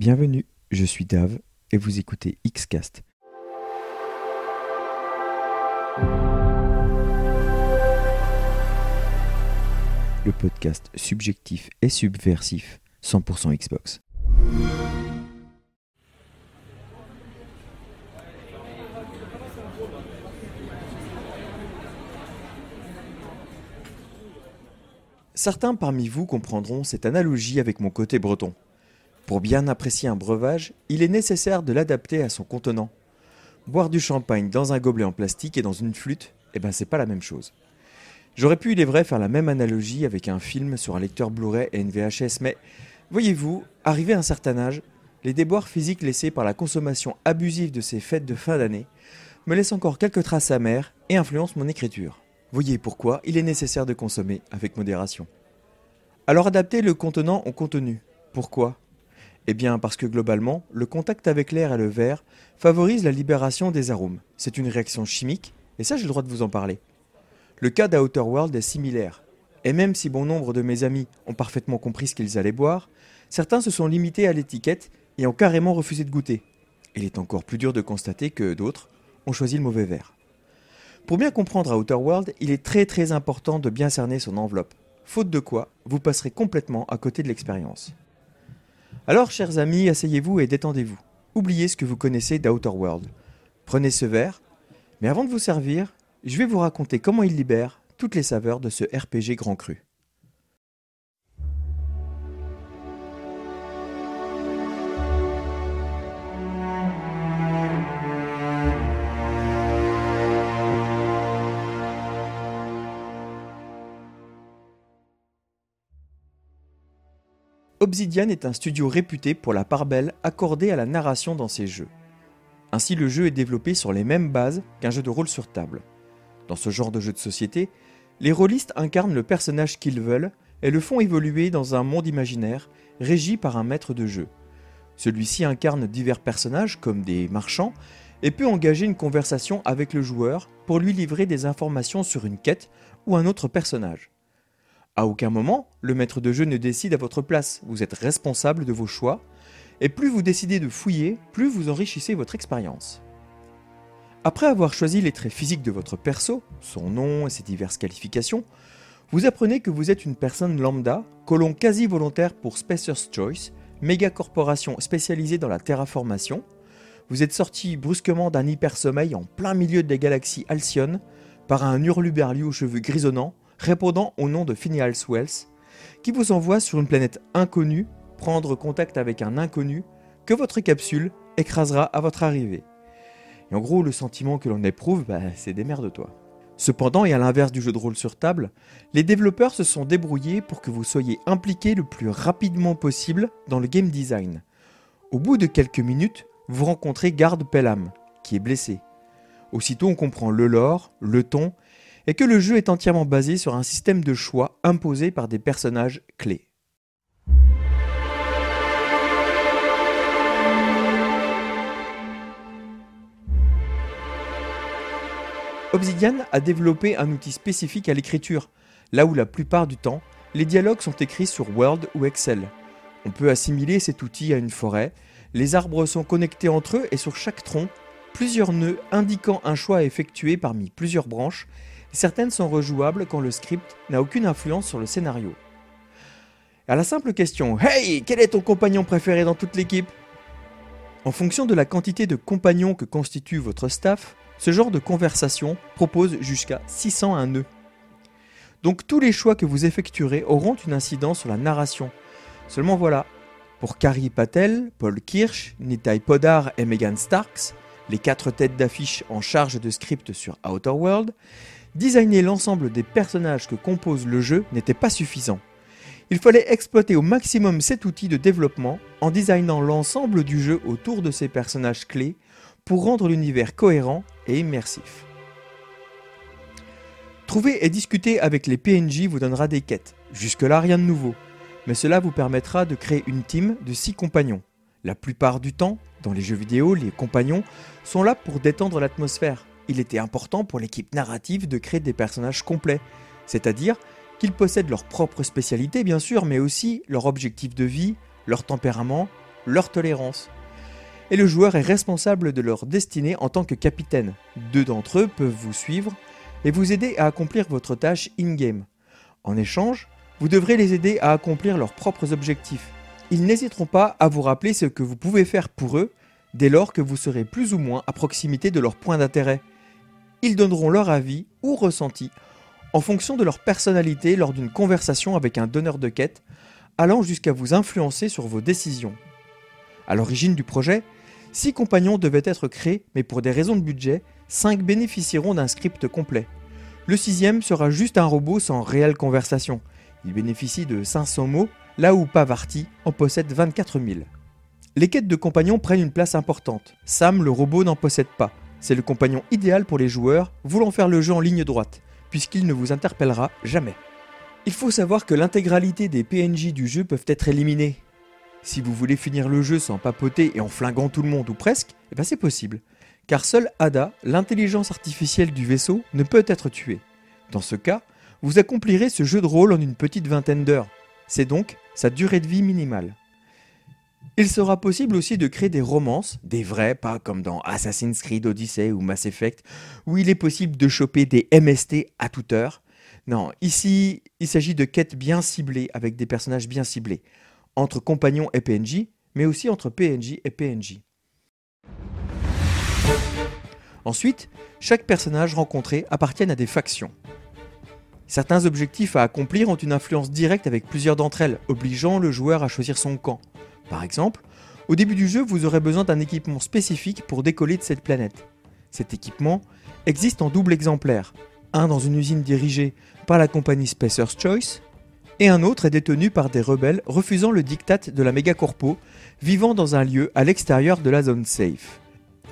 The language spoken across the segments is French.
Bienvenue, je suis Dave et vous écoutez Xcast. Le podcast subjectif et subversif 100% Xbox. Certains parmi vous comprendront cette analogie avec mon côté breton. Pour bien apprécier un breuvage, il est nécessaire de l'adapter à son contenant. Boire du champagne dans un gobelet en plastique et dans une flûte, eh ben c'est pas la même chose. J'aurais pu, il est vrai, faire la même analogie avec un film sur un lecteur Blu-ray et une VHS, mais voyez-vous, arrivé à un certain âge, les déboires physiques laissés par la consommation abusive de ces fêtes de fin d'année me laissent encore quelques traces amères et influencent mon écriture. Voyez pourquoi il est nécessaire de consommer avec modération. Alors adaptez le contenant au contenu. Pourquoi? Eh bien parce que globalement, le contact avec l'air et le verre favorise la libération des arômes. C'est une réaction chimique, et ça j'ai le droit de vous en parler. Le cas d'Outer World est similaire. Et même si bon nombre de mes amis ont parfaitement compris ce qu'ils allaient boire, certains se sont limités à l'étiquette et ont carrément refusé de goûter. Il est encore plus dur de constater que d'autres ont choisi le mauvais verre. Pour bien comprendre Outer World, il est très très important de bien cerner son enveloppe, faute de quoi vous passerez complètement à côté de l'expérience. Alors, chers amis, asseyez-vous et détendez-vous. Oubliez ce que vous connaissez d'Outer World. Prenez ce verre, mais avant de vous servir, je vais vous raconter comment il libère toutes les saveurs de ce RPG grand cru. Obsidian est un studio réputé pour la part belle accordée à la narration dans ses jeux. Ainsi, le jeu est développé sur les mêmes bases qu'un jeu de rôle sur table. Dans ce genre de jeu de société, les rôlistes incarnent le personnage qu'ils veulent et le font évoluer dans un monde imaginaire régi par un maître de jeu. Celui-ci incarne divers personnages comme des marchands et peut engager une conversation avec le joueur pour lui livrer des informations sur une quête ou un autre personnage. À aucun moment, le maître de jeu ne décide à votre place, vous êtes responsable de vos choix, et plus vous décidez de fouiller, plus vous enrichissez votre expérience. Après avoir choisi les traits physiques de votre perso, son nom et ses diverses qualifications, vous apprenez que vous êtes une personne lambda, colon quasi volontaire pour Spacer's Choice, méga corporation spécialisée dans la terraformation. Vous êtes sorti brusquement d'un hyper-sommeil en plein milieu des galaxies Alcyone par un hurluberlu aux cheveux grisonnants répondant au nom de Phineas Wells, qui vous envoie sur une planète inconnue prendre contact avec un inconnu que votre capsule écrasera à votre arrivée. Et en gros, le sentiment que l'on éprouve, bah, c'est de toi Cependant, et à l'inverse du jeu de rôle sur table, les développeurs se sont débrouillés pour que vous soyez impliqué le plus rapidement possible dans le game design. Au bout de quelques minutes, vous rencontrez Garde Pelham, qui est blessé. Aussitôt, on comprend le lore, le ton et que le jeu est entièrement basé sur un système de choix imposé par des personnages clés. Obsidian a développé un outil spécifique à l'écriture, là où la plupart du temps, les dialogues sont écrits sur Word ou Excel. On peut assimiler cet outil à une forêt, les arbres sont connectés entre eux et sur chaque tronc, plusieurs nœuds indiquant un choix effectué parmi plusieurs branches Certaines sont rejouables quand le script n'a aucune influence sur le scénario. À la simple question Hey, quel est ton compagnon préféré dans toute l'équipe? En fonction de la quantité de compagnons que constitue votre staff, ce genre de conversation propose jusqu'à 601 nœuds. Donc tous les choix que vous effectuerez auront une incidence sur la narration. Seulement voilà, pour Carrie Patel, Paul Kirsch, Nitai Podar et Megan Starks, les quatre têtes d'affiche en charge de script sur Outer World, designer l'ensemble des personnages que compose le jeu n'était pas suffisant. Il fallait exploiter au maximum cet outil de développement en designant l'ensemble du jeu autour de ces personnages clés pour rendre l'univers cohérent et immersif. Trouver et discuter avec les PNJ vous donnera des quêtes. Jusque-là, rien de nouveau. Mais cela vous permettra de créer une team de 6 compagnons. La plupart du temps, dans les jeux vidéo, les compagnons sont là pour détendre l'atmosphère, il était important pour l'équipe narrative de créer des personnages complets, c'est-à-dire qu'ils possèdent leur propre spécialité bien sûr, mais aussi leur objectif de vie, leur tempérament, leur tolérance. Et le joueur est responsable de leur destinée en tant que capitaine. Deux d'entre eux peuvent vous suivre et vous aider à accomplir votre tâche in-game. En échange, vous devrez les aider à accomplir leurs propres objectifs. Ils n'hésiteront pas à vous rappeler ce que vous pouvez faire pour eux dès lors que vous serez plus ou moins à proximité de leur point d'intérêt. Ils donneront leur avis ou ressenti en fonction de leur personnalité lors d'une conversation avec un donneur de quête, allant jusqu'à vous influencer sur vos décisions. À l'origine du projet, six compagnons devaient être créés, mais pour des raisons de budget, 5 bénéficieront d'un script complet. Le sixième sera juste un robot sans réelle conversation. Il bénéficie de 500 mots, là où Pavarti en possède 24 000. Les quêtes de compagnons prennent une place importante. Sam, le robot, n'en possède pas. C'est le compagnon idéal pour les joueurs voulant faire le jeu en ligne droite, puisqu'il ne vous interpellera jamais. Il faut savoir que l'intégralité des PNJ du jeu peuvent être éliminés. Si vous voulez finir le jeu sans papoter et en flinguant tout le monde ou presque, eh ben c'est possible. Car seule Ada, l'intelligence artificielle du vaisseau, ne peut être tuée. Dans ce cas, vous accomplirez ce jeu de rôle en une petite vingtaine d'heures. C'est donc sa durée de vie minimale. Il sera possible aussi de créer des romances, des vrais, pas comme dans Assassin's Creed Odyssey ou Mass Effect, où il est possible de choper des MST à toute heure. Non, ici, il s'agit de quêtes bien ciblées avec des personnages bien ciblés, entre compagnons et PNJ, mais aussi entre PNJ et PNJ. Ensuite, chaque personnage rencontré appartient à des factions. Certains objectifs à accomplir ont une influence directe avec plusieurs d'entre elles, obligeant le joueur à choisir son camp. Par exemple, au début du jeu, vous aurez besoin d'un équipement spécifique pour décoller de cette planète. Cet équipement existe en double exemplaire, un dans une usine dirigée par la compagnie Spacer's Choice, et un autre est détenu par des rebelles refusant le diktat de la mégacorpo, vivant dans un lieu à l'extérieur de la zone safe.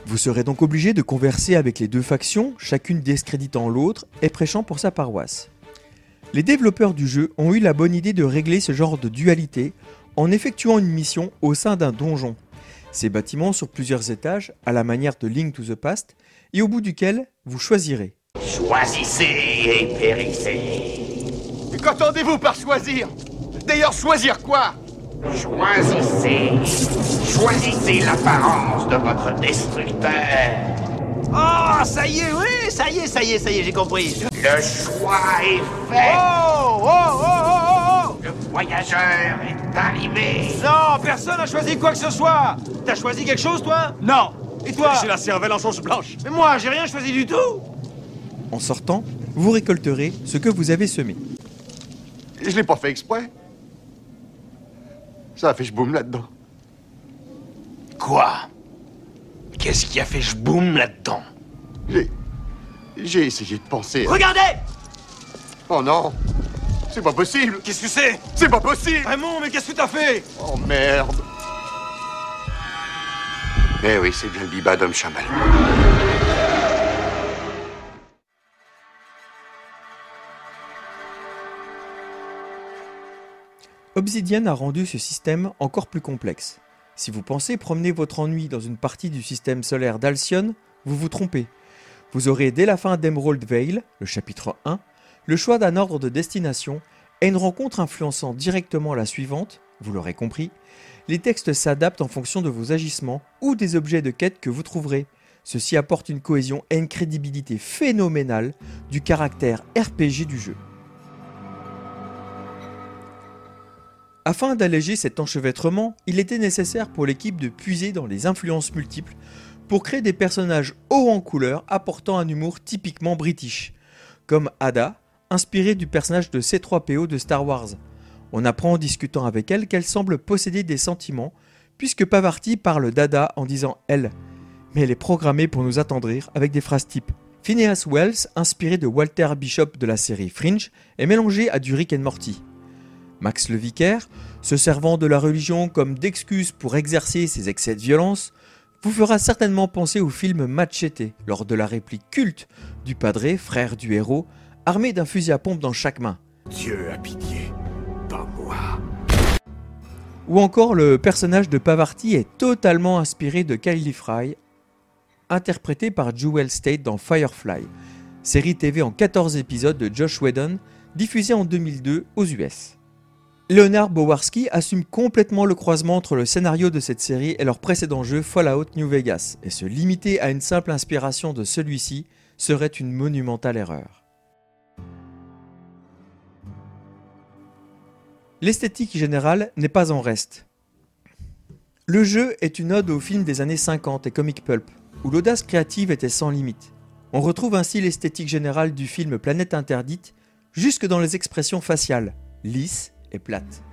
Vous serez donc obligé de converser avec les deux factions, chacune discréditant l'autre et prêchant pour sa paroisse. Les développeurs du jeu ont eu la bonne idée de régler ce genre de dualité en effectuant une mission au sein d'un donjon. Ces bâtiments sur plusieurs étages, à la manière de Link to the Past, et au bout duquel vous choisirez. Choisissez et périssez. Qu'entendez-vous par choisir? D'ailleurs, choisir quoi? Choisissez. Choisissez l'apparence de votre destructeur. Oh, ça y est, oui, ça y est, ça y est, ça y est, j'ai compris. Le choix est fait. Oh, oh, oh, oh, oh, Le voyageur est arrivé. Non, personne n'a choisi quoi que ce soit. T'as choisi quelque chose, toi? Non. Et toi? J'ai la cervelle en sauce blanche. Mais moi, j'ai rien choisi du tout. En sortant, vous récolterez ce que vous avez semé. Je l'ai pas fait exprès. Ça a fait boum là-dedans. Quoi? Qu'est-ce qui a fait je boum là-dedans? J'ai. J'ai essayé de penser. à- Regardez Oh non C'est pas possible Qu'est-ce que c'est? C'est pas possible Raymond, mais qu'est-ce que t'as fait? Oh merde Eh oui, c'est bien le biba d'homme chamal. Obsidian a rendu ce système encore plus complexe. Si vous pensez promener votre ennui dans une partie du système solaire d'Alcyon, vous vous trompez. Vous aurez dès la fin d'Emerald Vale, le chapitre 1, le choix d'un ordre de destination et une rencontre influençant directement la suivante, vous l'aurez compris, les textes s'adaptent en fonction de vos agissements ou des objets de quête que vous trouverez. Ceci apporte une cohésion et une crédibilité phénoménale du caractère RPG du jeu. Afin d'alléger cet enchevêtrement, il était nécessaire pour l'équipe de puiser dans les influences multiples pour créer des personnages hauts en couleur apportant un humour typiquement british, comme Ada, inspirée du personnage de C3PO de Star Wars. On apprend en discutant avec elle qu'elle semble posséder des sentiments, puisque Pavarti parle d'Ada en disant elle, mais elle est programmée pour nous attendrir avec des phrases type. Phineas Wells, inspiré de Walter Bishop de la série Fringe, est mélangé à du Rick Morty. Max le Vicaire, se servant de la religion comme d'excuse pour exercer ses excès de violence, vous fera certainement penser au film Machete, lors de la réplique culte du padré, frère du héros, armé d'un fusil à pompe dans chaque main. Dieu a pitié, pas moi. Ou encore le personnage de Pavarti est totalement inspiré de Kylie Fry, interprété par Jewel State dans Firefly, série TV en 14 épisodes de Josh Whedon, diffusée en 2002 aux US. Leonard Bowarski assume complètement le croisement entre le scénario de cette série et leur précédent jeu Fallout New Vegas, et se limiter à une simple inspiration de celui-ci serait une monumentale erreur. L'esthétique générale n'est pas en reste. Le jeu est une ode au film des années 50 et comic pulp, où l'audace créative était sans limite. On retrouve ainsi l'esthétique générale du film Planète Interdite, jusque dans les expressions faciales, lisses et plates.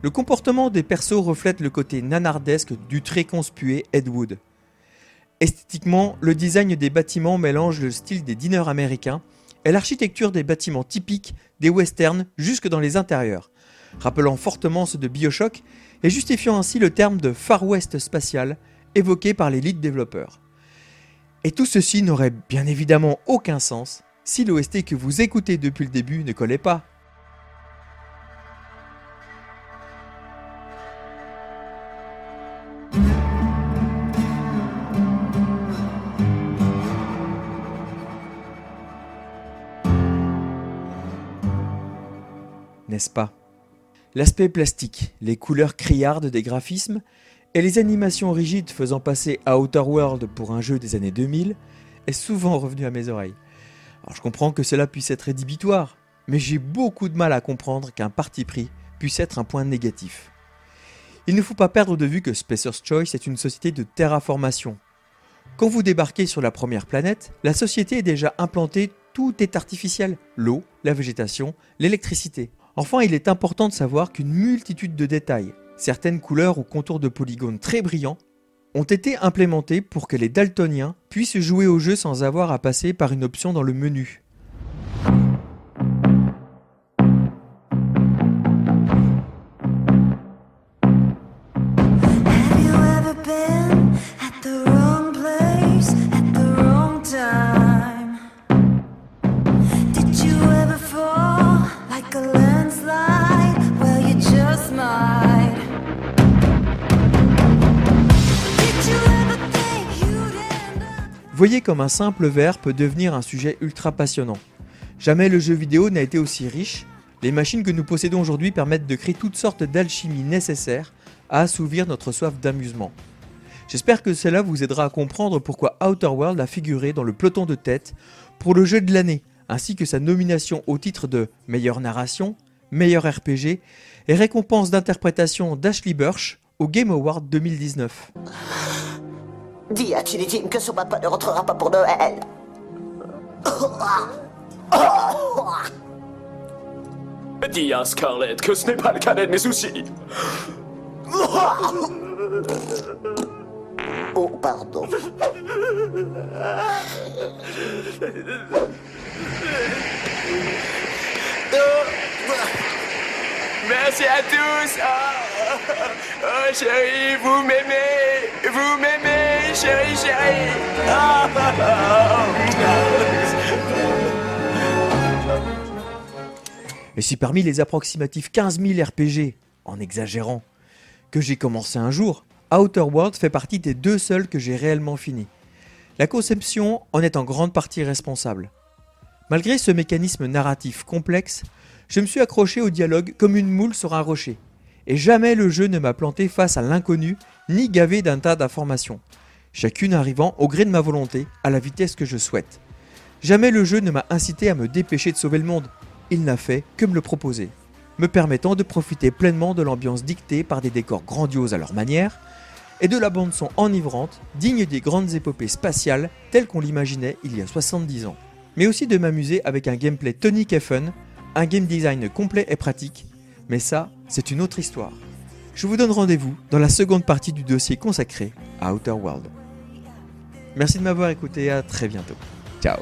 Le comportement des persos reflète le côté nanardesque du très conspué Ed Wood. Esthétiquement, le design des bâtiments mélange le style des diners américains et l'architecture des bâtiments typiques des westerns jusque dans les intérieurs, rappelant fortement ceux de Bioshock et justifiant ainsi le terme de Far West spatial évoqué par les lead développeurs. Et tout ceci n'aurait bien évidemment aucun sens si l'OST que vous écoutez depuis le début ne collait pas. N'est-ce pas? L'aspect plastique, les couleurs criardes des graphismes et les animations rigides faisant passer Outer World pour un jeu des années 2000 est souvent revenu à mes oreilles. Alors je comprends que cela puisse être rédhibitoire, mais j'ai beaucoup de mal à comprendre qu'un parti pris puisse être un point négatif. Il ne faut pas perdre de vue que Spacer's Choice est une société de terraformation. Quand vous débarquez sur la première planète, la société est déjà implantée, tout est artificiel, l'eau, la végétation, l'électricité. Enfin, il est important de savoir qu'une multitude de détails, certaines couleurs ou contours de polygones très brillants, ont été implémentés pour que les daltoniens puissent jouer au jeu sans avoir à passer par une option dans le menu. Comme un simple verre peut devenir un sujet ultra passionnant. Jamais le jeu vidéo n'a été aussi riche. Les machines que nous possédons aujourd'hui permettent de créer toutes sortes d'alchimies nécessaires à assouvir notre soif d'amusement. J'espère que cela vous aidera à comprendre pourquoi Outer World a figuré dans le peloton de tête pour le jeu de l'année, ainsi que sa nomination au titre de meilleure narration, meilleur RPG et récompense d'interprétation d'Ashley Burch au Game Award 2019. Dis à Chili Jim que son papa ne rentrera pas pour Noël. Dis à Scarlett que ce n'est pas le cadet de mes soucis. Oh, pardon. Merci à tous. Oh, oh chérie, vous m'aimez. Chérie, chérie. Et si parmi les approximatifs 15 000 RPG, en exagérant, que j'ai commencé un jour, Outer World fait partie des deux seuls que j'ai réellement fini. La conception en est en grande partie responsable. Malgré ce mécanisme narratif complexe, je me suis accroché au dialogue comme une moule sur un rocher. Et jamais le jeu ne m'a planté face à l'inconnu, ni gavé d'un tas d'informations. Chacune arrivant au gré de ma volonté, à la vitesse que je souhaite. Jamais le jeu ne m'a incité à me dépêcher de sauver le monde. Il n'a fait que me le proposer, me permettant de profiter pleinement de l'ambiance dictée par des décors grandioses à leur manière, et de la bande son enivrante, digne des grandes épopées spatiales telles qu'on l'imaginait il y a 70 ans. Mais aussi de m'amuser avec un gameplay tonique et fun un game design complet et pratique, mais ça, c'est une autre histoire. Je vous donne rendez-vous dans la seconde partie du dossier consacré à Outer World. Merci de m'avoir écouté, à très bientôt. Ciao